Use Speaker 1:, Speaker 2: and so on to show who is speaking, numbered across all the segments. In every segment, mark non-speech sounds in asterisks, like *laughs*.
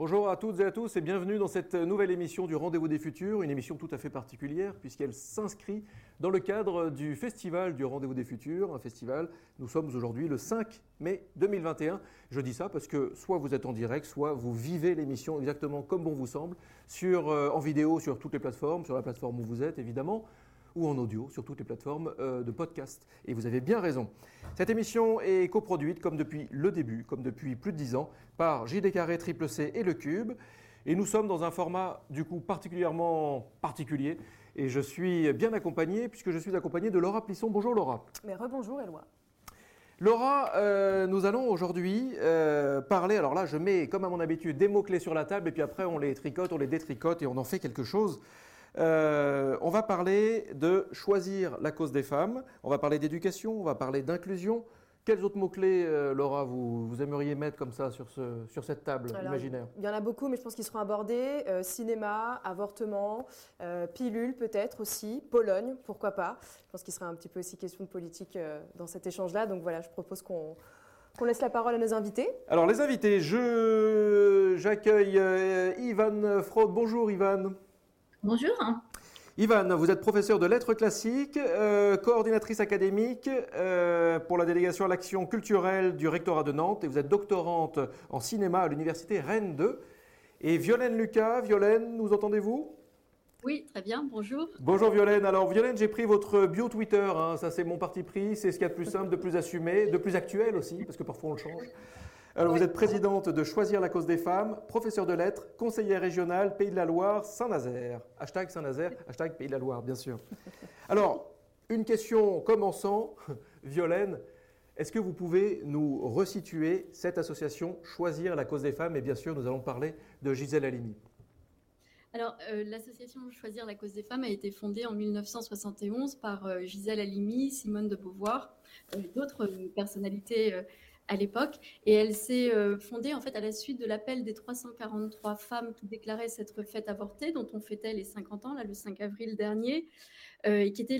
Speaker 1: Bonjour à toutes et à tous et bienvenue dans cette nouvelle émission du Rendez-vous des Futurs, une émission tout à fait particulière puisqu'elle s'inscrit dans le cadre du Festival du Rendez-vous des Futurs, un festival, nous sommes aujourd'hui le 5 mai 2021. Je dis ça parce que soit vous êtes en direct, soit vous vivez l'émission exactement comme bon vous semble, sur, euh, en vidéo sur toutes les plateformes, sur la plateforme où vous êtes évidemment, ou en audio sur toutes les plateformes euh, de podcast. Et vous avez bien raison. Cette émission est coproduite, comme depuis le début, comme depuis plus de dix ans, par JD Carré, Triple C et Le Cube. Et nous sommes dans un format, du coup, particulièrement particulier. Et je suis bien accompagné, puisque je suis accompagné de Laura Plisson. Bonjour Laura.
Speaker 2: Mais rebonjour Eloi.
Speaker 1: Laura, euh, nous allons aujourd'hui euh, parler, alors là je mets comme à mon habitude des mots-clés sur la table et puis après on les tricote, on les détricote et on en fait quelque chose. Euh, on va parler de choisir la cause des femmes, on va parler d'éducation, on va parler d'inclusion. Quels autres mots-clés, euh, Laura, vous, aimeriez mettre comme ça sur, cette table imaginaire?
Speaker 2: Il y en a beaucoup, mais je pense qu'ils seront abordés. Euh, cinéma, avortement, pilule peut-être aussi, Pologne, pourquoi pas. Je pense qu'il sera un petit peu aussi question de politique dans cet échange-là. Donc voilà, je propose qu'on laisse la parole à nos invités.
Speaker 1: Alors les invités, j'accueille Ivan Fraude. Bonjour Ivan.
Speaker 3: Bonjour.
Speaker 1: Ivan, vous êtes professeur de lettres classiques, euh, coordinatrice académique euh, pour la délégation à l'action culturelle du rectorat de Nantes et vous êtes doctorante en cinéma à l'université Rennes 2. Et Violaine Lucas, Violaine, nous entendez-vous?
Speaker 3: Oui, très bien, bonjour.
Speaker 1: Bonjour Violaine. Alors Violaine, j'ai pris votre bio Twitter, hein. ça c'est mon parti pris, c'est ce qu'il y a de plus simple, de plus assumé, de plus actuel aussi, parce que parfois on le change. Alors, vous êtes présidente de Choisir la cause des femmes, professeure de lettres, conseillère régionale Pays de la Loire, Saint-Nazaire. Hashtag Saint-Nazaire, *laughs* hashtag Pays de la Loire, bien sûr. Alors, une question commençant, *laughs* Violaine. Est-ce que vous pouvez nous resituer cette association Choisir la cause des femmes? Et bien sûr, nous allons parler de Gisèle Halimi.
Speaker 3: Alors, euh, l'association Choisir la cause des femmes a été fondée en 1971 par euh, Gisèle Halimi, Simone de Beauvoir, euh, d'autres personnalités à l'époque. Et elle s'est euh, fondée en fait à la suite de l'appel des 343 femmes qui déclaraient s'être faites avorter, dont on fêtait les 50 ans là, le 5 avril dernier, et qui était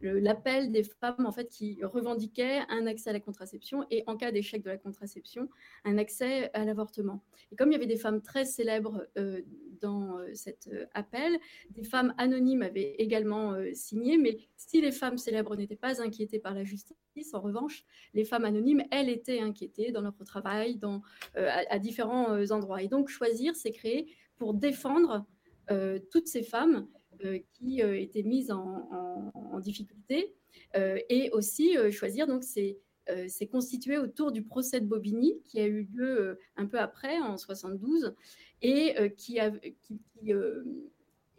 Speaker 3: l'appel des femmes en fait qui revendiquaient un accès à la contraception et en cas d'échec de la contraception, un accès à l'avortement. Et comme il y avait des femmes très célèbres euh, dans cet appel, des femmes anonymes avaient également signé, mais si les femmes célèbres n'étaient pas inquiétées par la justice, en revanche, les femmes anonymes, elles étaient inquiétées dans leur travail, dans, euh, à, différents euh, endroits. Et donc, choisir, c'est créer pour défendre euh, toutes ces femmes qui étaient mises en, difficulté. et aussi, choisir, donc, c'est c'est constitué autour du procès de Bobigny qui a eu lieu un peu après, en 72, et qui, a, qui,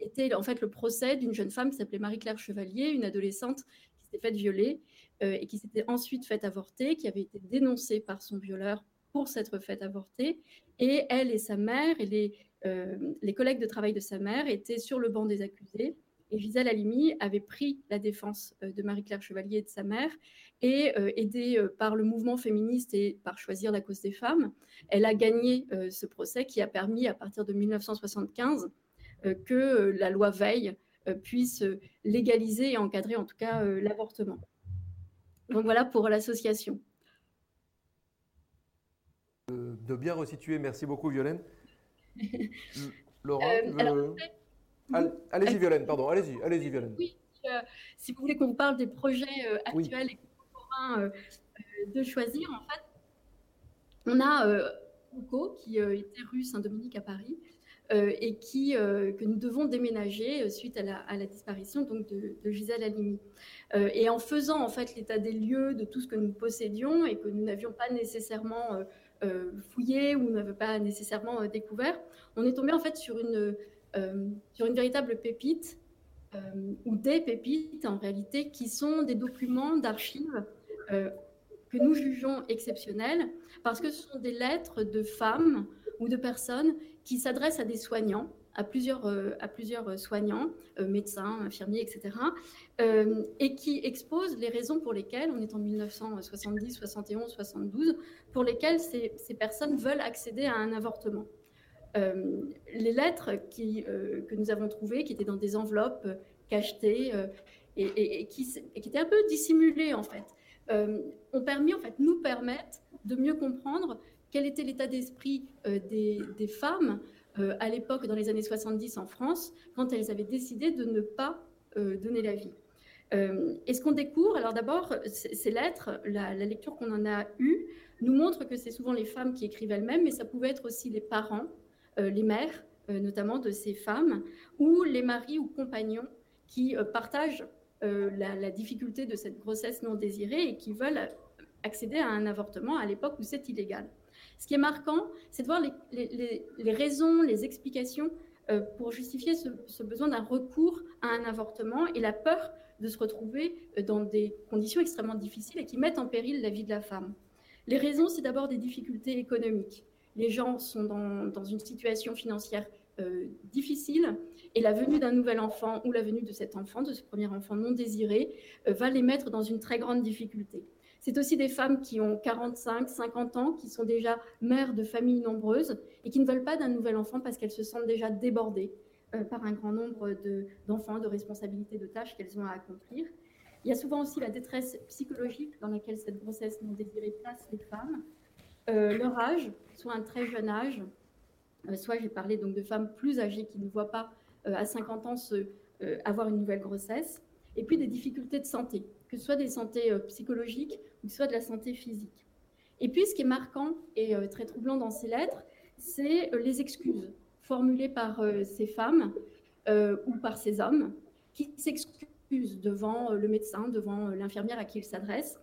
Speaker 3: était en fait le procès d'une jeune femme qui s'appelait Marie-Claire Chevalier, une adolescente qui s'était faite violer euh, et qui s'était ensuite fait avorter, qui avait été dénoncée par son violeur pour s'être fait avorter. Et elle et sa mère et les, euh, les collègues de travail de sa mère étaient sur le banc des accusés. Et Gisèle Halimi avait pris la défense euh, de Marie-Claire Chevalier et de sa mère, et aidée par le mouvement féministe et par choisir la cause des femmes, elle a gagné ce procès qui a permis, à partir de 1975, que la loi Veil puisse légaliser et encadrer en tout cas l'avortement. Donc voilà pour l'association.
Speaker 1: Euh, de bien resituer, merci beaucoup Violaine. *laughs* Laurent,
Speaker 3: euh,
Speaker 1: allez-y Violaine, pardon, allez-y, allez-y Violaine.
Speaker 3: Oui, si vous voulez qu'on parle des projets euh, actuels et contemporains de choisir, en fait, on a Foucault qui était rue Saint-Dominique à Paris, euh, et qui, euh, que nous devons déménager euh, suite à la, disparition donc, de, Gisèle Halimi. et en faisant en fait l'état des lieux de tout ce que nous possédions et que nous n'avions pas nécessairement fouillé ou n'avions pas nécessairement découvert, on est tombé en fait sur une, sur une véritable pépite ou des pépites en réalité qui sont des documents d'archives que nous jugeons exceptionnels parce que ce sont des lettres de femmes ou de personnes qui s'adressent à des soignants, à plusieurs, euh, à plusieurs euh, soignants, euh, médecins, infirmiers, etc., et qui exposent les raisons pour lesquelles, on est en 1970, 71, 72, pour lesquelles ces, ces personnes veulent accéder à un avortement. les lettres qui, que nous avons trouvées, qui étaient dans des enveloppes cachetées et, et, qui, et, qui, étaient un peu dissimulées, en fait, ont permis, en fait, nous permettent de mieux comprendre quel était l'état d'esprit des, des, femmes à l'époque, dans les années 70 en France, quand elles avaient décidé de ne pas donner la vie. et ce qu'on découvre, alors d'abord, ces lettres, la, la lecture qu'on en a eue, nous montre que c'est souvent les femmes qui écrivent elles-mêmes, mais ça pouvait être aussi les parents, les mères, notamment de ces femmes, ou les maris ou compagnons qui partagent euh, la, difficulté de cette grossesse non désirée et qui veulent accéder à un avortement à l'époque où c'est illégal. Ce qui est marquant, c'est de voir les, raisons, les explications euh, pour justifier ce, besoin d'un recours à un avortement et la peur de se retrouver euh, dans des conditions extrêmement difficiles et qui mettent en péril la vie de la femme. Les raisons, c'est d'abord des difficultés économiques. Les gens sont dans, une situation financière difficile et la venue d'un nouvel enfant ou la venue de cet enfant, de ce premier enfant non désiré, euh, va les mettre dans une très grande difficulté. C'est aussi des femmes qui ont 45, 50 ans, qui sont déjà mères de familles nombreuses et qui ne veulent pas d'un nouvel enfant parce qu'elles se sentent déjà débordées euh, par un grand nombre d'enfants, de, responsabilités, de tâches qu'elles ont à accomplir. Il y a souvent aussi la détresse psychologique dans laquelle cette grossesse non désirée place les femmes. Euh, leur âge, soit un très jeune âge, soit j'ai parlé donc de femmes plus âgées qui ne voient pas euh, à 50 ans euh, avoir une nouvelle grossesse, et puis des difficultés de santé, que ce soit des santé euh, psychologiques ou que ce soit de la santé physique. Et puis ce qui est marquant et très troublant dans ces lettres, c'est les excuses formulées par ces femmes ou par ces hommes qui s'excusent devant le médecin, devant l'infirmière à qui ils s'adressent,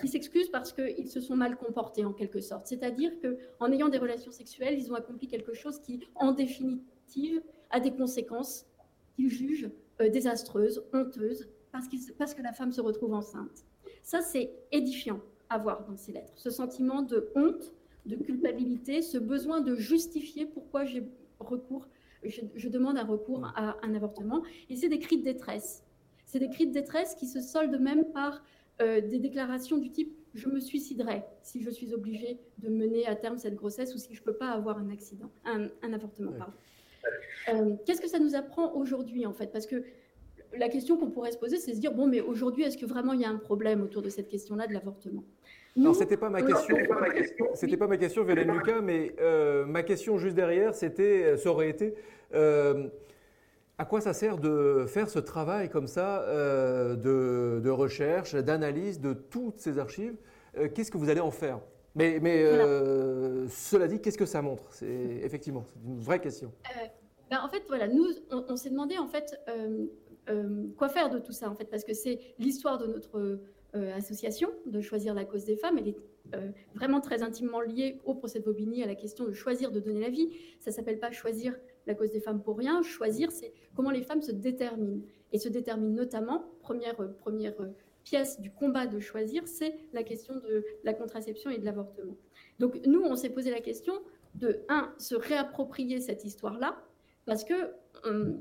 Speaker 3: qui s'excusent parce qu'ils se sont mal comportés en quelque sorte. C'est-à-dire qu'en ayant des relations sexuelles, ils ont accompli quelque chose qui, en définitive, a des conséquences qu'ils jugent euh, désastreuses, honteuses, parce, parce que la femme se retrouve enceinte. Ça, c'est édifiant à voir dans ces lettres. Ce sentiment de honte, de culpabilité, ce besoin de justifier pourquoi j'ai recours, je, demande un recours à un avortement. Et c'est des cris de détresse. C'est des cris de détresse qui se soldent même par euh, des déclarations du type je me suiciderai si je suis obligée de mener à terme cette grossesse ou si je ne peux pas avoir un accident, un, avortement. Euh, qu'est-ce que ça nous apprend aujourd'hui, en fait? Parce que la question qu'on pourrait se poser, c'est se dire bon, mais aujourd'hui, est-ce que vraiment il y a un problème autour de cette question-là de l'avortement?
Speaker 1: Non, c'était pas ma question. C'était pas ma question, Vélène Lucas, mais euh, ma question juste derrière, c'était, ça aurait été. Euh, à quoi ça sert de faire ce travail comme ça de, recherche, d'analyse de toutes ces archives? Qu'est-ce que vous allez en faire? Mais, mais cela dit, qu'est-ce que ça montre? C'est effectivement, c'est une vraie question.
Speaker 3: Ben, en fait, voilà, nous, on, s'est demandé en fait euh, euh, quoi faire de tout ça, en fait, parce que c'est l'histoire de notre euh, association de choisir la cause des femmes. Elle est vraiment très intimement liée au procès de Bobigny, à la question de choisir de donner la vie. Ça s'appelle pas choisir la cause des femmes pour rien. Choisir, c'est comment les femmes se déterminent et se déterminent notamment. Première première pièce du combat de choisir, c'est la question de la contraception et de l'avortement. Donc nous, on s'est posé la question de un se réapproprier cette histoire-là parce que euh,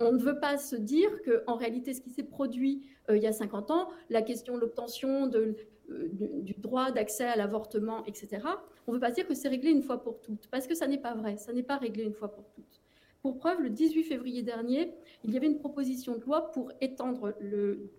Speaker 3: on ne veut pas se dire qu'en réalité, ce qui s'est produit euh, il y a 50 ans, la question de l'obtention euh, du droit d'accès à l'avortement, etc., on ne veut pas dire que c'est réglé une fois pour toutes, parce que ça n'est pas vrai, ça n'est pas réglé une fois pour toutes. Pour preuve, le 18 février dernier, il y avait une proposition de loi pour étendre le,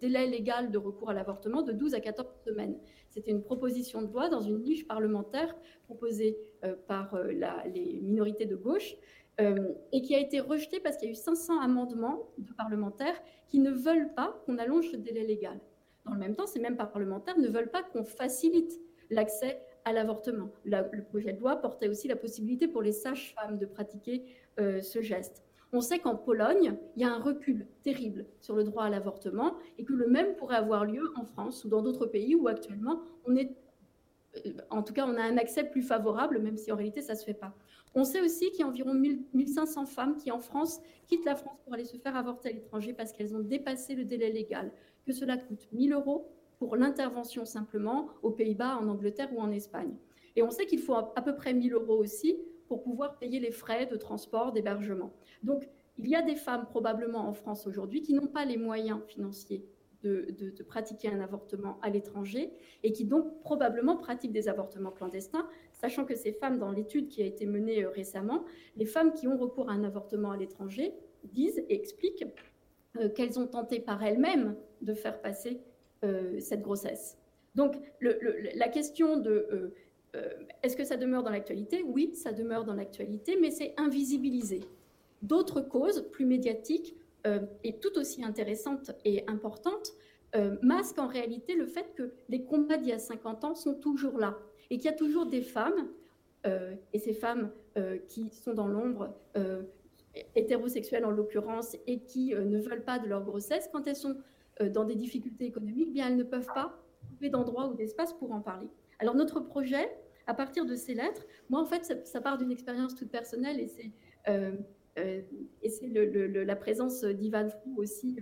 Speaker 3: délai légal de recours à l'avortement de 12 à 14 semaines. C'était une proposition de loi dans une niche parlementaire proposée par les minorités de gauche euh, et qui a été rejeté parce qu'il y a eu 500 amendements de parlementaires qui ne veulent pas qu'on allonge ce délai légal. Dans le même temps, ces mêmes parlementaires ne veulent pas qu'on facilite l'accès à l'avortement. Le projet de loi portait aussi la possibilité pour les sages-femmes de pratiquer euh, ce geste. On sait qu'en Pologne, il y a un recul terrible sur le droit à l'avortement et que le même pourrait avoir lieu en France ou dans d'autres pays où actuellement on euh, en tout cas, on a un accès plus favorable, même si en réalité ça ne se fait pas. On sait aussi qu'il y a environ 1500 femmes qui, en France, quittent la France pour aller se faire avorter à l'étranger parce qu'elles ont dépassé le délai légal, que cela coûte 1000 euros pour l'intervention simplement aux Pays-Bas, en Angleterre ou en Espagne. Et on sait qu'il faut à peu près 1000 euros aussi pour pouvoir payer les frais de transport, d'hébergement. Donc, il y a des femmes probablement en France aujourd'hui qui n'ont pas les moyens financiers de, pratiquer un avortement à l'étranger et qui donc probablement pratiquent des avortements clandestins, sachant que ces femmes, dans l'étude qui a été menée euh, récemment, les femmes qui ont recours à un avortement à l'étranger disent et expliquent euh, qu'elles ont tenté par elles-mêmes de faire passer euh, cette grossesse. Donc la question de est-ce que ça demeure dans l'actualité? Oui, ça demeure dans l'actualité, mais c'est invisibilisé. D'autres causes plus médiatiques et tout aussi intéressantes et importantes masquent en réalité le fait que les combats d'il y a 50 ans sont toujours là et qu'il y a toujours des femmes, et ces femmes qui sont dans l'ombre, hétérosexuelles en l'occurrence, et qui ne veulent pas de leur grossesse, quand elles sont dans des difficultés économiques, bien elles ne peuvent pas trouver d'endroit ou d'espace pour en parler. Alors notre projet, à partir de ces lettres, moi en fait ça, part d'une expérience toute personnelle et c'est euh, euh, et c'est la présence d'Ivan Frou aussi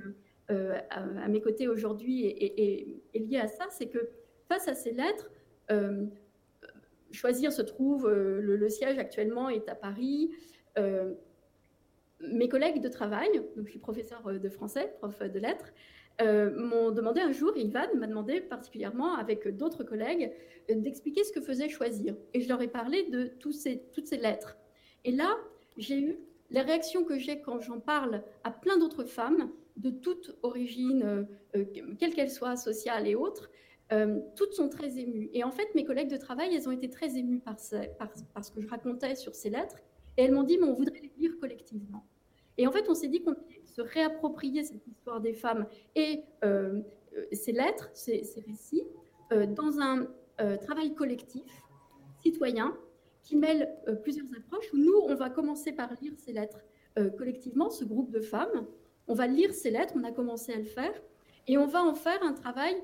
Speaker 3: euh, à, mes côtés aujourd'hui et, liée à ça, c'est que face à ces lettres, choisir se trouve, le, siège actuellement est à Paris. mes collègues de travail, donc je suis professeur de français, prof de lettres, euh, m'ont demandé un jour, Ivan m'a demandé particulièrement avec d'autres collègues euh, d'expliquer ce que faisait Choisir. Et je leur ai parlé de toutes ces lettres. Et là, j'ai eu les réactions que j'ai quand j'en parle à plein d'autres femmes de toute origine, euh, quelle qu'elle soit, sociale et autre. Toutes sont très émues. Et en fait, mes collègues de travail, elles ont été très émues par ce que je racontais sur ces lettres. Et elles m'ont dit, mais on voudrait les lire collectivement. Et en fait, on s'est dit qu'on se réapproprier cette histoire des femmes et euh, ces lettres, ces, récits, euh, dans un euh, travail collectif, citoyen, qui mêle plusieurs approches. Où nous, on va commencer par lire ces lettres collectivement, ce groupe de femmes. On va lire ces lettres, on a commencé à le faire, et on va en faire un travail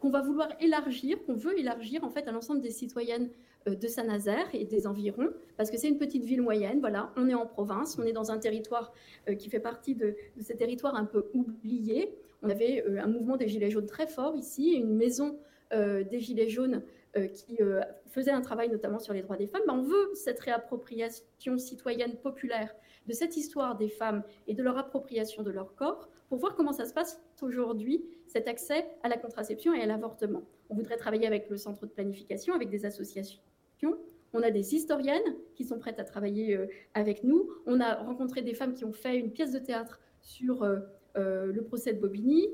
Speaker 3: qu'on va vouloir élargir, qu'on veut élargir en fait à l'ensemble des citoyennes euh, de Saint-Nazaire et des environs, parce que c'est une petite ville moyenne. Voilà, on est en province, on est dans un territoire euh, qui fait partie de, ces territoires un peu oubliés. On avait euh, un mouvement des Gilets jaunes très fort ici, une maison des Gilets jaunes qui faisait un travail notamment sur les droits des femmes. Ben, on veut cette réappropriation citoyenne populaire de cette histoire des femmes et de leur appropriation de leur corps pour voir comment ça se passe aujourd'hui, cet accès à la contraception et à l'avortement. On voudrait travailler avec le centre de planification, avec des associations on a des historiennes qui sont prêtes à travailler euh, avec nous. On a rencontré des femmes qui ont fait une pièce de théâtre sur euh, euh, le procès de Bobigny.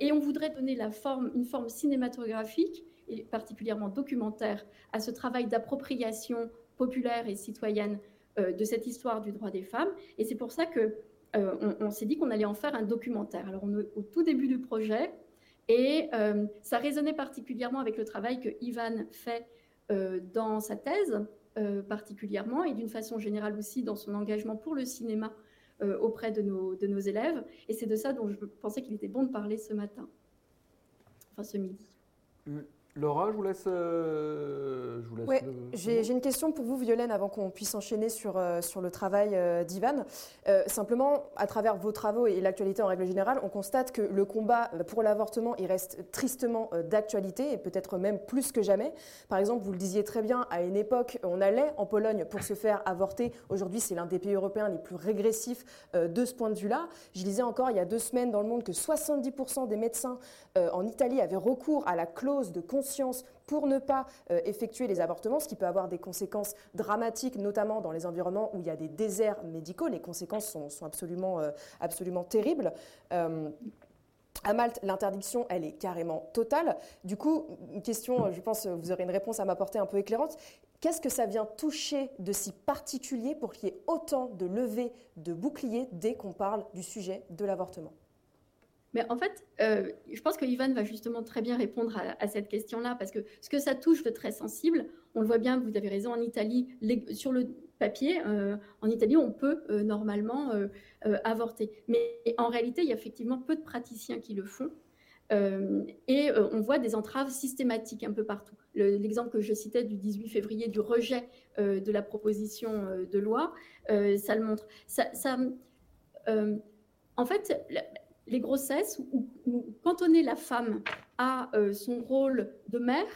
Speaker 3: et on voudrait donner la forme, une forme cinématographique et particulièrement documentaire à ce travail d'appropriation populaire et citoyenne de cette histoire du droit des femmes. Et c'est pour ça que on, s'est dit qu'on allait en faire un documentaire. Alors on est au tout début du projet et ça résonnait particulièrement avec le travail que Ivan fait euh, dans sa thèse euh, particulièrement et d'une façon générale aussi dans son engagement pour le cinéma euh, auprès de nos, de nos élèves. Et c'est de ça dont je pensais qu'il était bon de parler ce matin, enfin ce midi.
Speaker 1: Laura, je vous laisse. Euh,
Speaker 2: j'ai une question pour vous, Violaine, avant qu'on puisse enchaîner sur, euh, sur le travail euh, d'Ivan. simplement, à travers vos travaux et l'actualité en règle générale, on constate que le combat pour l'avortement, il reste tristement d'actualité et peut-être même plus que jamais. Par exemple, vous le disiez très bien, à une époque, on allait en Pologne pour se faire avorter. Aujourd'hui, c'est l'un des pays européens les plus régressifs de ce point de vue-là. Je lisais encore il y a deux semaines dans le monde que 70% des médecins en Italie avaient recours à la clause de pour ne pas euh, effectuer les avortements, ce qui peut avoir des conséquences dramatiques, notamment dans les environnements où il y a des déserts médicaux. Les conséquences sont, absolument, euh, absolument terribles. Euh, à Malte, l'interdiction, elle est carrément totale. Du coup, une question, je pense vous aurez une réponse à m'apporter un peu éclairante. Qu'est-ce que ça vient toucher de si particulier pour qu'il y ait autant de levées de boucliers dès qu'on parle du sujet de l'avortement?
Speaker 3: Mais en fait, euh, je pense que Ivan va justement très bien répondre à, cette question-là, parce que ce que ça touche de très sensible, on le voit bien, vous avez raison, en Italie, sur le papier, euh, en Italie, on peut euh, normalement avorter. Mais en réalité, il y a effectivement peu de praticiens qui le font. et on voit des entraves systématiques un peu partout. L'exemple que je citais du 18 février du rejet de la proposition de loi, ça le montre. Ça en fait, les grossesses où, cantonner la femme à euh, son rôle de mère,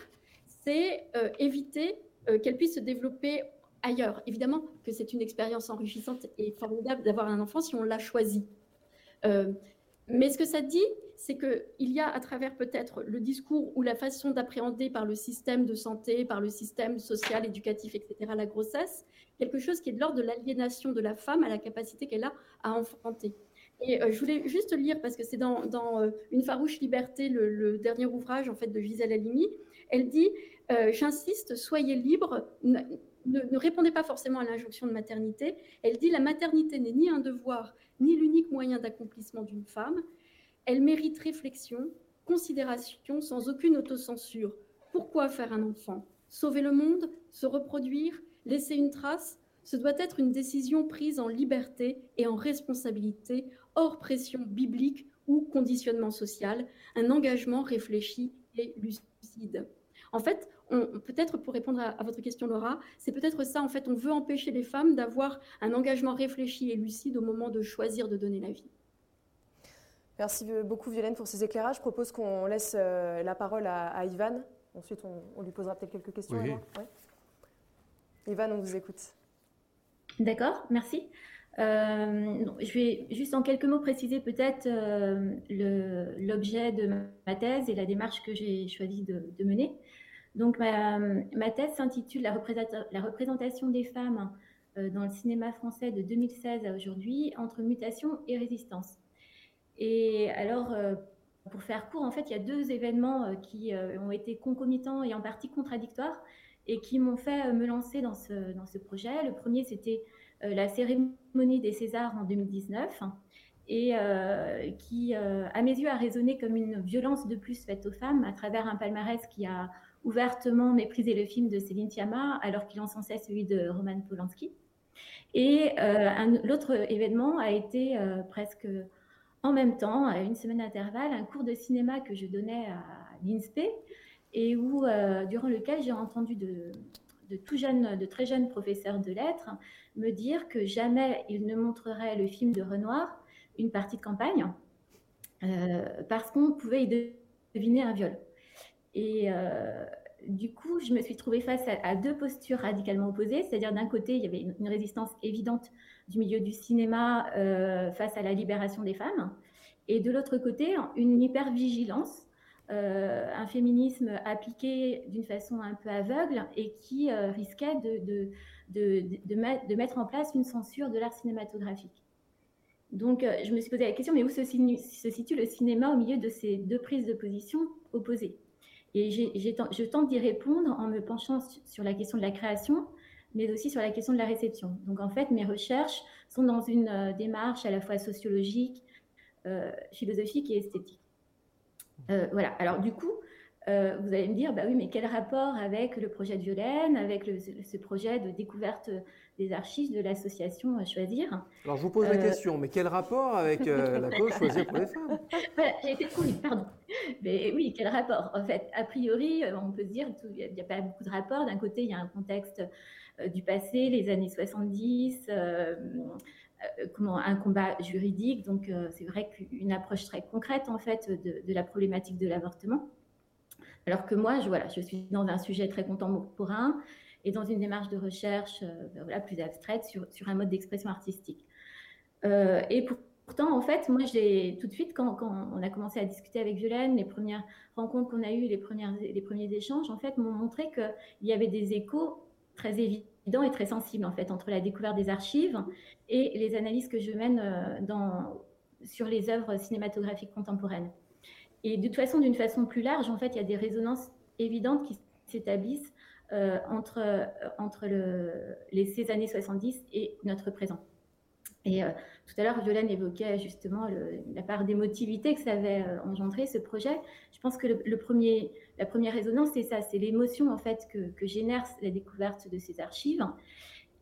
Speaker 3: c'est euh, éviter euh, qu'elle puisse se développer ailleurs. Évidemment que c'est une expérience enrichissante et formidable d'avoir un enfant si on l'a choisi. mais ce que ça dit, c'est qu'il y a à travers peut-être le discours ou la façon d'appréhender par le système de santé, par le système social, éducatif, etc., la grossesse, quelque chose qui est de l'ordre de l'aliénation de la femme à la capacité qu'elle a à enfanter. Et je voulais juste lire, parce que c'est dans, Une farouche liberté, le, dernier ouvrage en fait, de Gisèle Halimi. Elle dit J'insiste, soyez libres, ne, répondez pas forcément à l'injonction de maternité. Elle dit La maternité n'est ni un devoir, ni l'unique moyen d'accomplissement d'une femme. Elle mérite réflexion, considération, sans aucune autocensure. Pourquoi faire un enfant? Sauver le monde Se reproduire Laisser une trace? Ce doit être une décision prise en liberté et en responsabilité, hors pression biblique ou conditionnement social, un engagement réfléchi et lucide. En fait, peut-être pour répondre à, votre question, Laura, c'est peut-être ça. En fait, on veut empêcher les femmes d'avoir un engagement réfléchi et lucide au moment de choisir de donner la vie.
Speaker 2: Merci beaucoup, Violaine, pour ces éclairages. Je propose qu'on laisse euh, la parole à, Ivan. Ensuite, on, lui posera peut-être quelques questions. Oui. Ivan, on vous écoute.
Speaker 4: D'accord, merci. Euh, je vais juste en quelques mots préciser peut-être euh, l'objet de ma thèse et la démarche que j'ai choisi de, mener. Donc ma, thèse s'intitule la, représentation des femmes euh, dans le cinéma français de 2016 à aujourd'hui entre mutation et résistance. Et alors, pour faire court, en fait, il y a deux événements qui ont été concomitants et en partie contradictoires et qui m'ont fait me lancer dans ce, projet. Le premier, c'était la cérémonie des Césars en 2019 et euh, qui, euh, à mes yeux, a résonné comme une violence de plus faite aux femmes à travers un palmarès qui a ouvertement méprisé le film de Céline Sciamma alors qu'il encensait celui de Roman Polanski. Et l'autre événement a été presque en même temps, à une semaine d'intervalle, un cours de cinéma que je donnais à l'INSPE et où, durant lequel j'ai entendu de, de, jeune, très jeunes professeurs de lettres me dire que jamais ils ne montreraient le film de Renoir, une partie de campagne, euh, parce qu'on pouvait y deviner un viol. Et euh, du coup, je me suis trouvée face à, deux postures radicalement opposées, c'est-à-dire d'un côté, il y avait une, résistance évidente du milieu du cinéma euh, face à la libération des femmes, et de l'autre côté, une hypervigilance euh, un féminisme appliqué d'une façon un peu aveugle et qui euh, risquait de, mettre en place une censure de l'art cinématographique. Donc, euh, je me suis posé la question, mais où se, situe le cinéma au milieu de ces deux prises de position opposées? Et je tente d'y répondre en me penchant sur la question de la création, mais aussi sur la question de la réception. Donc, en fait, mes recherches sont dans une démarche à la fois sociologique, philosophique et esthétique. Euh, voilà. Alors du coup, euh, vous allez me dire, bah oui, mais quel rapport avec le projet de Violaine, avec ce projet de découverte des archives de l'association Choisir?
Speaker 1: Alors je vous pose la euh, question, mais quel rapport avec la cause Choisir pour les femmes? *laughs*
Speaker 4: Voilà, j'ai été trop pardon. Mais oui, quel rapport? En fait, a priori, on peut se dire, il n'y a pas beaucoup de rapports. D'un côté, il y a un contexte du passé, les années 70, euh, comment, un combat juridique. Donc, euh, c'est vrai qu'une approche très concrète, en fait, de, la problématique de l'avortement. Alors que moi, je, voilà, je suis dans un sujet très contemporain et dans une démarche de recherche euh, ben voilà, plus abstraite sur, sur un mode d'expression artistique. et pourtant, en fait, moi, j'ai tout de suite, quand, quand, on a commencé à discuter avec Violaine, les premières rencontres qu'on a eues, les, premières, les premiers échanges, en fait, m'ont montré qu'il y avait des échos très évidents et très sensible en fait entre la découverte des archives et les analyses que je mène euh, sur les œuvres cinématographiques contemporaines. Et de toute façon, d'une façon plus large, en fait, il y a des résonances évidentes qui s'établissent euh, entre, euh, les, ces années 70 et notre présent. Et tout à l'heure, Violaine évoquait justement la part d'émotivité que ça avait engendré, ce projet. Je pense que le premier, la première résonance, c'est ça, c'est l'émotion en fait que, génère la découverte de ces archives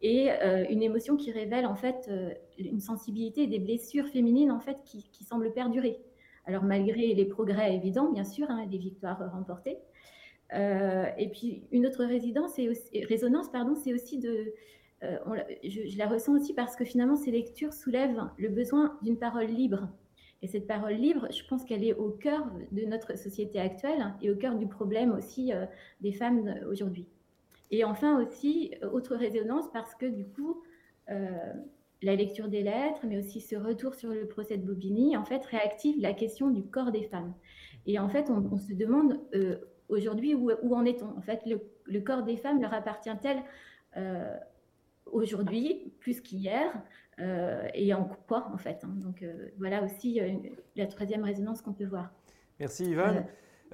Speaker 4: et euh, une émotion qui révèle en fait euh, une sensibilité et des blessures féminines en fait qui, semblent perdurer. Alors malgré les progrès évidents, bien sûr, hein, des victoires remportées. Euh, et puis une autre résonance, pardon, c'est aussi de, je, la ressens aussi parce que finalement ces lectures soulèvent le besoin d'une parole libre et cette parole libre, je pense qu'elle est au cœur de notre société actuelle et au cœur du problème aussi euh, des femmes euh, aujourd'hui. Et enfin aussi, euh, autre résonance, parce que du coup, la lecture des lettres, mais aussi ce retour sur le procès de Bobigny, en fait, réactive la question du corps des femmes. Et en fait, on, se demande aujourd'hui où, en est-on? En fait, le, le, corps des femmes leur appartient-elle aujourd'hui plus qu'hier? Et en quoi en fait. Hein. Donc voilà aussi la troisième résonance qu'on peut voir.
Speaker 1: Merci Ivan.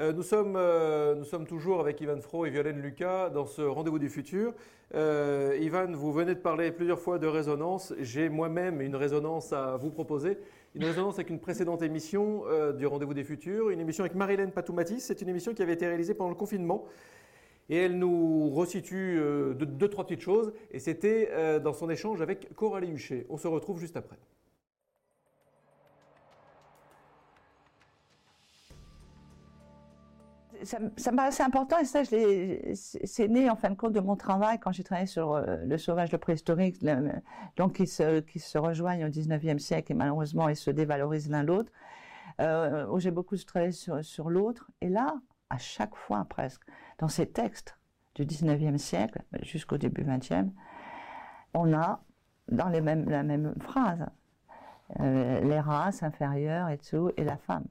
Speaker 1: Euh, nous, sommes, euh, nous sommes toujours avec Ivan Fro et Violaine Lucas dans ce rendez-vous du futur. Euh, Ivan, vous venez de parler plusieurs fois de résonance. J'ai moi-même une résonance à vous proposer. Une résonance avec une précédente émission du rendez-vous des futurs, une émission avec Marilène Patoumatis. C'est une émission qui avait été réalisée pendant le confinement. Et elle nous resitue deux, trois petites choses. Et c'était dans son échange avec Coralie Huchet. On se retrouve juste après.
Speaker 5: ça, me paraissait important et ça, c'est né en fin de compte de mon travail quand j'ai travaillé sur euh, le sauvage, le préhistorique, donc qui se, rejoignent au 19e siècle et malheureusement ils se dévalorisent l'un l'autre, euh, où j'ai beaucoup travaillé sur l'autre. Et là, à chaque fois presque, dans ces textes du 19e siècle jusqu'au début 20e, on a dans les mêmes, la même phrase euh, les races inférieures et tout, et la femme,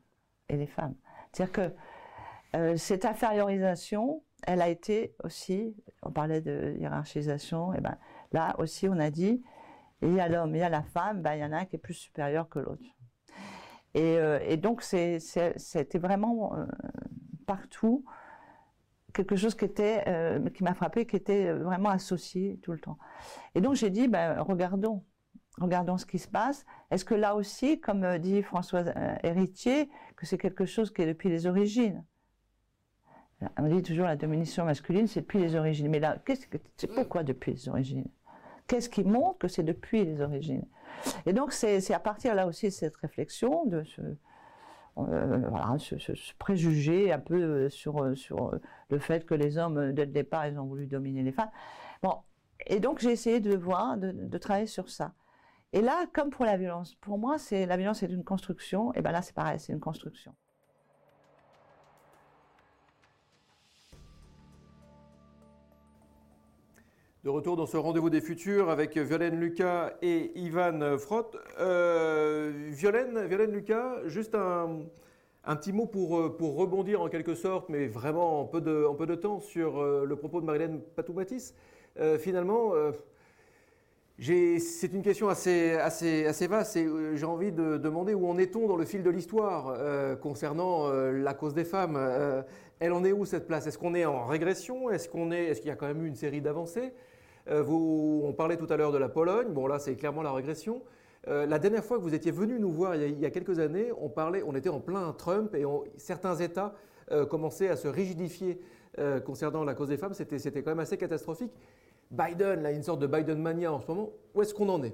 Speaker 5: et les femmes. C'est-à-dire que euh, cette infériorisation, elle a été aussi, on parlait de hiérarchisation, et ben là aussi on a dit, il y a l'homme, il y a la femme, ben, il y en a un qui est plus supérieur que l'autre. Et, euh, donc c'était vraiment partout quelque chose qui était, qui m'a frappé, qui était vraiment associé tout le temps. Et donc j'ai dit, ben, regardons, regardons ce qui se passe. Est-ce que là aussi, comme dit Françoise Héritier, que c'est quelque chose qui est depuis les origines? On dit toujours la domination masculine, c'est depuis les origines. Mais là, qu'est-ce que, c'est pourquoi depuis les origines? Qu'est-ce qui montre que c'est depuis les origines? Et donc, c'est, à partir là aussi de cette réflexion, de ce, euh, voilà, ce, préjugé un peu euh, sur, euh, sur le fait que les hommes, dès le départ, ils ont voulu dominer les femmes. Bon, et donc j'ai essayé de voir, de, de, travailler sur ça. Et là, comme pour la violence, pour moi, c'est la violence est une construction. Et ben là, c'est pareil, c'est une construction.
Speaker 1: De retour dans ce rendez-vous des futurs avec Violaine Lucas et Ivan Frott. Euh, Violaine, Violaine Lucas, juste un, petit mot pour, pour rebondir en quelque sorte, mais vraiment en peu de, en peu de temps, sur euh, le propos de Marilène Patoumatis. Euh, finalement, c'est une question assez, assez, assez vaste et j'ai envie de demander où en est-on dans le fil de l'histoire concernant la cause des femmes. elle en est où cette place? Est-ce qu'on est en régression? Est-ce qu'on est, est-ce qu'il y a quand même eu une série d'avancées? Euh, on parlait tout à l'heure de la Pologne. Bon, là, c'est clairement la régression. Euh, la dernière fois que vous étiez venu nous voir, il y, a, quelques années, on, parlait, on était en plein Trump et certains États euh, commençaient à se rigidifier concernant la cause des femmes. C'était quand même assez catastrophique. Biden, là, une sorte de Biden mania en ce moment. Où est-ce qu'on en est?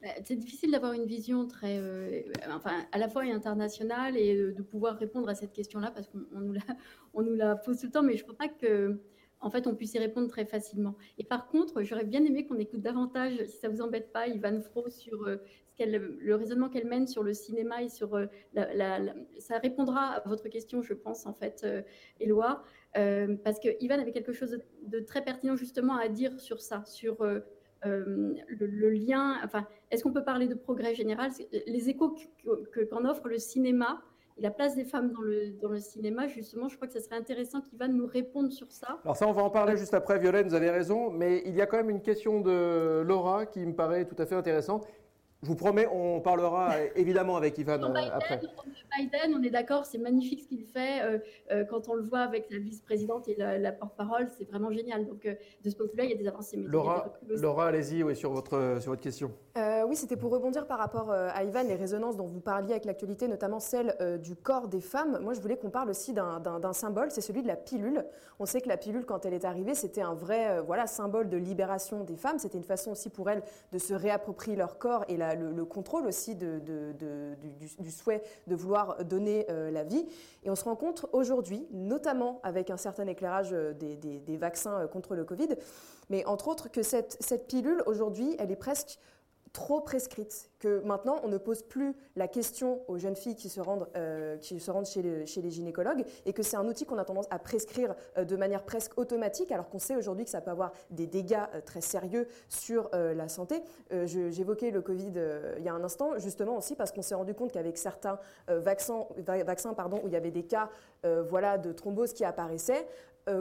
Speaker 3: Bah, c'est difficile d'avoir une vision très, enfin, à la fois internationale et de pouvoir répondre à cette question-là parce qu'on nous, on nous la pose tout le temps, mais je ne crois pas que en fait, on puisse y répondre très facilement. Et par contre, j'aurais bien aimé qu'on écoute davantage, si ça vous embête pas, Ivan Fro, sur euh, le raisonnement qu'elle mène sur le cinéma et sur euh, ça répondra à votre question, je pense, en fait, euh, Éloi, parce que Ivan avait quelque chose de, très pertinent justement à dire sur ça, sur le, lien. Enfin, est-ce qu'on peut parler de progrès général? Les échos qu'en offre le cinéma la place des femmes dans le, cinéma, justement, je crois que ce serait intéressant qu'il va nous répondre sur ça.
Speaker 1: Alors ça, on va en parler juste après, Violaine, vous avez raison, mais il y a quand même une question de Laura qui me paraît tout à fait intéressante. Je vous promets, on parlera évidemment avec Ivan euh, après.
Speaker 3: Biden, on est d'accord, c'est magnifique ce qu'il fait. Euh, euh, quand on le voit avec la vice-présidente et la, porte-parole, c'est vraiment génial. Donc, de ce point de vue-là, il y a des avancées.
Speaker 1: Laura, Laura allez-y oui, sur, votre, sur votre question.
Speaker 2: oui, c'était pour rebondir par rapport à Ivan, les résonances dont vous parliez avec l'actualité, notamment celle du corps des femmes. Moi, je voulais qu'on parle aussi d'un symbole, c'est celui de la pilule. On sait que la pilule, quand elle est arrivée, c'était un vrai voilà, symbole de libération des femmes. C'était une façon aussi pour elles de se réapproprier leur corps et la le, contrôle aussi du, souhait de vouloir donner euh, la vie. Et on se rend compte aujourd'hui, notamment avec un certain éclairage euh, des, vaccins euh, contre le Covid, mais entre autres que cette pilule, aujourd'hui, elle est presque trop prescrite, que maintenant on ne pose plus la question aux jeunes filles qui se rendent, euh, qui se rendent chez, les gynécologues et que c'est un outil qu'on a tendance à prescrire euh, de manière presque automatique alors qu'on sait aujourd'hui que ça peut avoir des dégâts euh, très sérieux sur la santé. J'évoquais le Covid il y a un instant justement aussi parce qu'on s'est rendu compte qu'avec certains vaccins, vaccins pardon, où il y avait des cas voilà, de thrombose qui apparaissaient,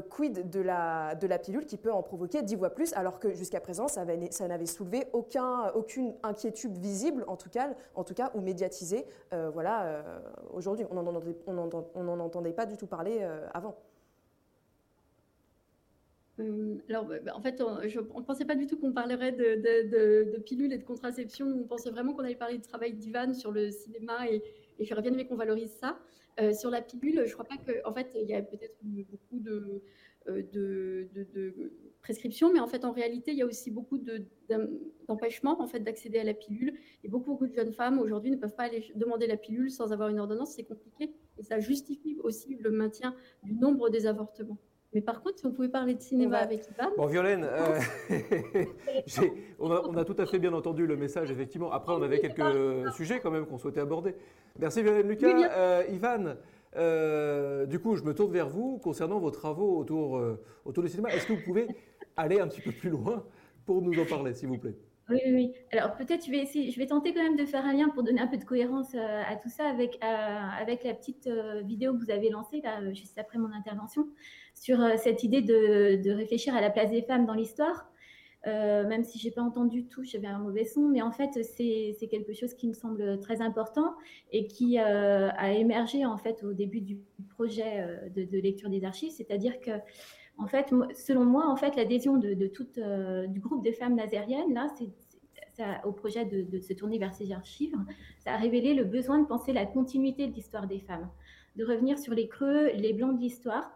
Speaker 2: quid de la, de la pilule qui peut en provoquer 10 fois plus, alors que jusqu'à présent, ça, n'avait soulevé aucun, aucune inquiétude visible, en tout cas, en tout cas ou médiatisée. voilà, aujourd'hui, on n'en entendait pas du tout parler avant.
Speaker 3: Euh, alors, bah, bah, en fait, on ne pensait pas du tout qu'on parlerait de, pilules et de contraception. On pensait vraiment qu'on allait parler du travail d'Ivan sur le cinéma et, j'aurais bien aimé qu'on valorise ça. Euh, sur la pilule, je crois pas qu'en en fait, il y a peut-être beaucoup de, euh, de, prescriptions, mais en fait, en réalité, il y a aussi beaucoup d'empêchements en fait, d'accéder à la pilule. Et beaucoup, beaucoup de jeunes femmes aujourd'hui ne peuvent pas aller demander la pilule sans avoir une ordonnance. C'est compliqué et ça justifie aussi le maintien du nombre des avortements. Mais par contre, si on pouvait parler de cinéma avec Ivan.
Speaker 1: Bon, Violaine, euh, *laughs* *laughs* on, a, tout à fait bien entendu le message, effectivement. Après, on avait quelques sujets quand même qu'on souhaitait aborder. Merci Violaine Lucas. Euh, Ivan, euh, du coup, je me tourne vers vous concernant vos travaux autour, autour du cinéma. Est-ce que vous pouvez aller un petit peu plus loin pour nous en parler, s'il vous plaît?
Speaker 4: Oui, oui. Alors peut-être je vais essayer, je vais tenter quand même de faire un lien pour donner un peu de cohérence à tout ça avec, avec la petite vidéo que vous avez lancée juste après mon intervention sur euh, cette idée de, réfléchir à la place des femmes dans l'histoire. Euh, même si j'ai pas entendu tout, j'avais un mauvais son, mais en fait c'est quelque chose qui me semble très important et qui euh, a émergé en fait au début du projet de, lecture des archives, c'est-à-dire que en fait, selon moi, en fait, l'adhésion de, de du groupe des femmes nazériennes là, au projet de, se tourner vers ces archives, ça a révélé le besoin de penser la continuité de l'histoire des femmes, de revenir sur les creux, les blancs de l'histoire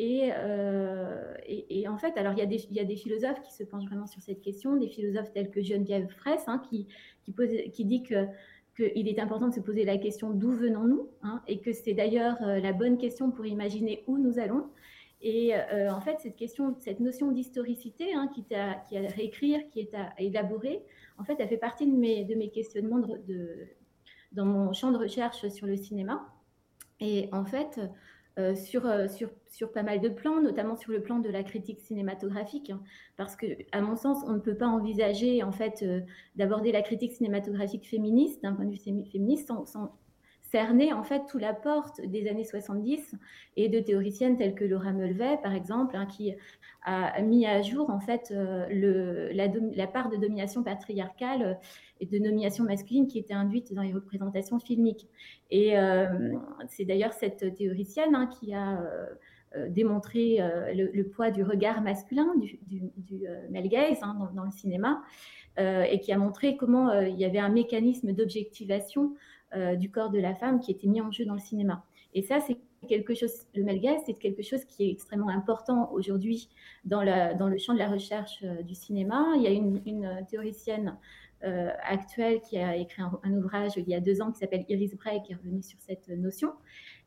Speaker 4: euh, et, et, en fait, alors il y, a des, philosophes qui se penchent vraiment sur cette question, des philosophes tels que Geneviève Fraisse, hein, qui, dit qu'il est important de se poser la question d'où venons-nous, hein, et que c'est d'ailleurs euh, la bonne question pour imaginer où nous allons. Et euh, en fait, cette question, cette notion d'historicité, hein, qui, a, qui à réécrire, qui est à élaborer, en fait, elle fait partie de mes, de mes questionnements dans mon champ de recherche sur le cinéma. Et en fait, euh, sur, euh, sur, sur, pas mal de plans, notamment sur le plan de la critique cinématographique, hein, parce que, à mon sens, on ne peut pas envisager en fait d'aborder la critique cinématographique féministe d'un point de vue féministe sans, sans, cerner en fait tout l'apport des années 70 et de théoriciennes telles que Laura Mulvey, par exemple, hein, qui a mis à jour en fait le, la, part de domination patriarcale et de nomination masculine qui était induite dans les représentations filmiques. Et euh, c'est d'ailleurs cette théoricienne hein, qui a euh, euh, démontré le, poids du regard masculin, du, du, male gaze hein, dans, le cinéma, et qui a montré comment il y avait un mécanisme d'objectivation du corps de la femme qui était mis en jeu dans le cinéma. Et ça, c'est quelque chose, le male gaze, c'est quelque chose qui est extrêmement important aujourd'hui dans, dans, le champ de la recherche du cinéma. Il y a une, théoricienne euh, actuelle qui a écrit un, ouvrage il y a deux ans qui s'appelle Iris Bray, qui est revenu sur cette notion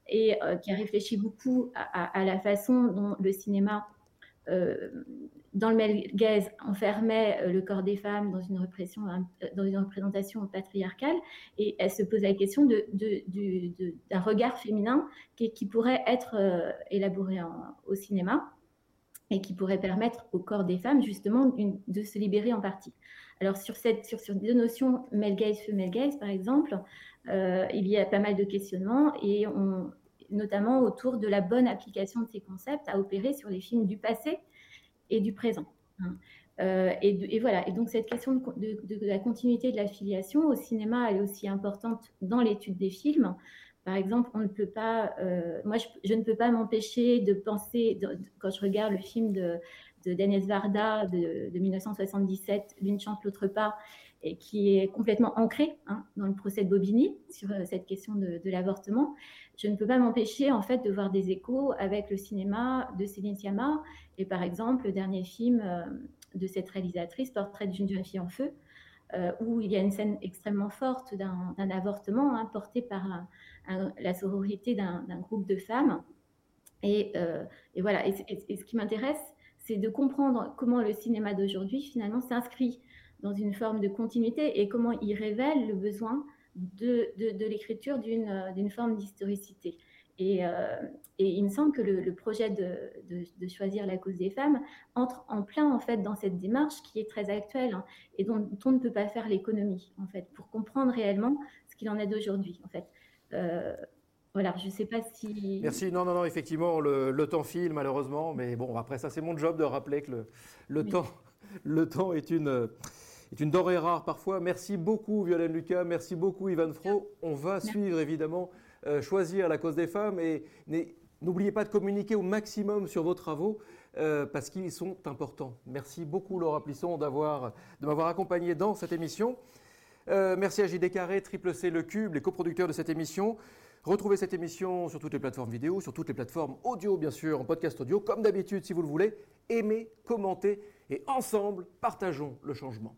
Speaker 4: et euh, qui a réfléchi beaucoup à, la façon dont le cinéma, euh, dans le gaze, enfermait le corps des femmes dans une, répression, dans une représentation patriarcale. Et elle se pose la question d'un regard féminin qui, pourrait être élaboré au cinéma et qui pourrait permettre au corps des femmes justement de se libérer en partie. Alors sur, cette, sur, sur deux notions, male gaze, female gaze par exemple, euh, il y a pas mal de questionnements et on, notamment autour de la bonne application de ces concepts à opérer sur les films du passé et du présent. Hein. Euh, et, voilà. Et donc cette question de, la continuité de l'affiliation au cinéma, elle est aussi importante dans l'étude des films. Par exemple, on ne peut pas, euh, moi je, ne peux pas m'empêcher de penser, quand je regarde le film de de Daniel Varda de, 1977, L'une chante, l'autre pas, et qui est complètement ancré hein, dans le procès de Bobigny sur euh, cette question de, l'avortement. Je ne peux pas m'empêcher en fait de voir des échos avec le cinéma de Céline Sciamma et par exemple le dernier film euh, de cette réalisatrice, Portrait d'une jeune fille en feu, euh, où il y a une scène extrêmement forte d'un avortement hein, porté par la sororité d'un groupe de femmes. Et, voilà, et ce qui m'intéresse, c'est de comprendre comment le cinéma d'aujourd'hui finalement s'inscrit dans une forme de continuité et comment il révèle le besoin de, de, l'écriture d'une forme d'historicité. Et, euh, et, il me semble que le, projet de, de, choisir la cause des femmes entre en plein en fait dans cette démarche qui est très actuelle hein, et dont, on ne peut pas faire l'économie en fait pour comprendre réellement ce qu'il en est d'aujourd'hui en fait. Euh, voilà, je ne sais pas si.
Speaker 1: Merci. Non, non, non, effectivement, le, temps file malheureusement, mais bon, après ça, c'est mon job de rappeler que le, le temps, le temps est une, est une denrée rare parfois. Merci beaucoup, Violaine Lucas. Merci beaucoup, Ivan Fro. On va suivre évidemment, euh, choisir la cause des femmes et n'oubliez pas de communiquer au maximum sur vos travaux. Euh, parce qu'ils sont importants. Merci beaucoup Laura Plisson d'avoir, de m'avoir accompagné dans cette émission. Euh, merci à JD Carré, Triple C Le Cube, les coproducteurs de cette émission. Retrouvez cette émission sur toutes les plateformes vidéo, sur toutes les plateformes audio, bien sûr, en podcast audio, comme d'habitude, si vous le voulez. Aimez, commentez et ensemble, partageons le changement.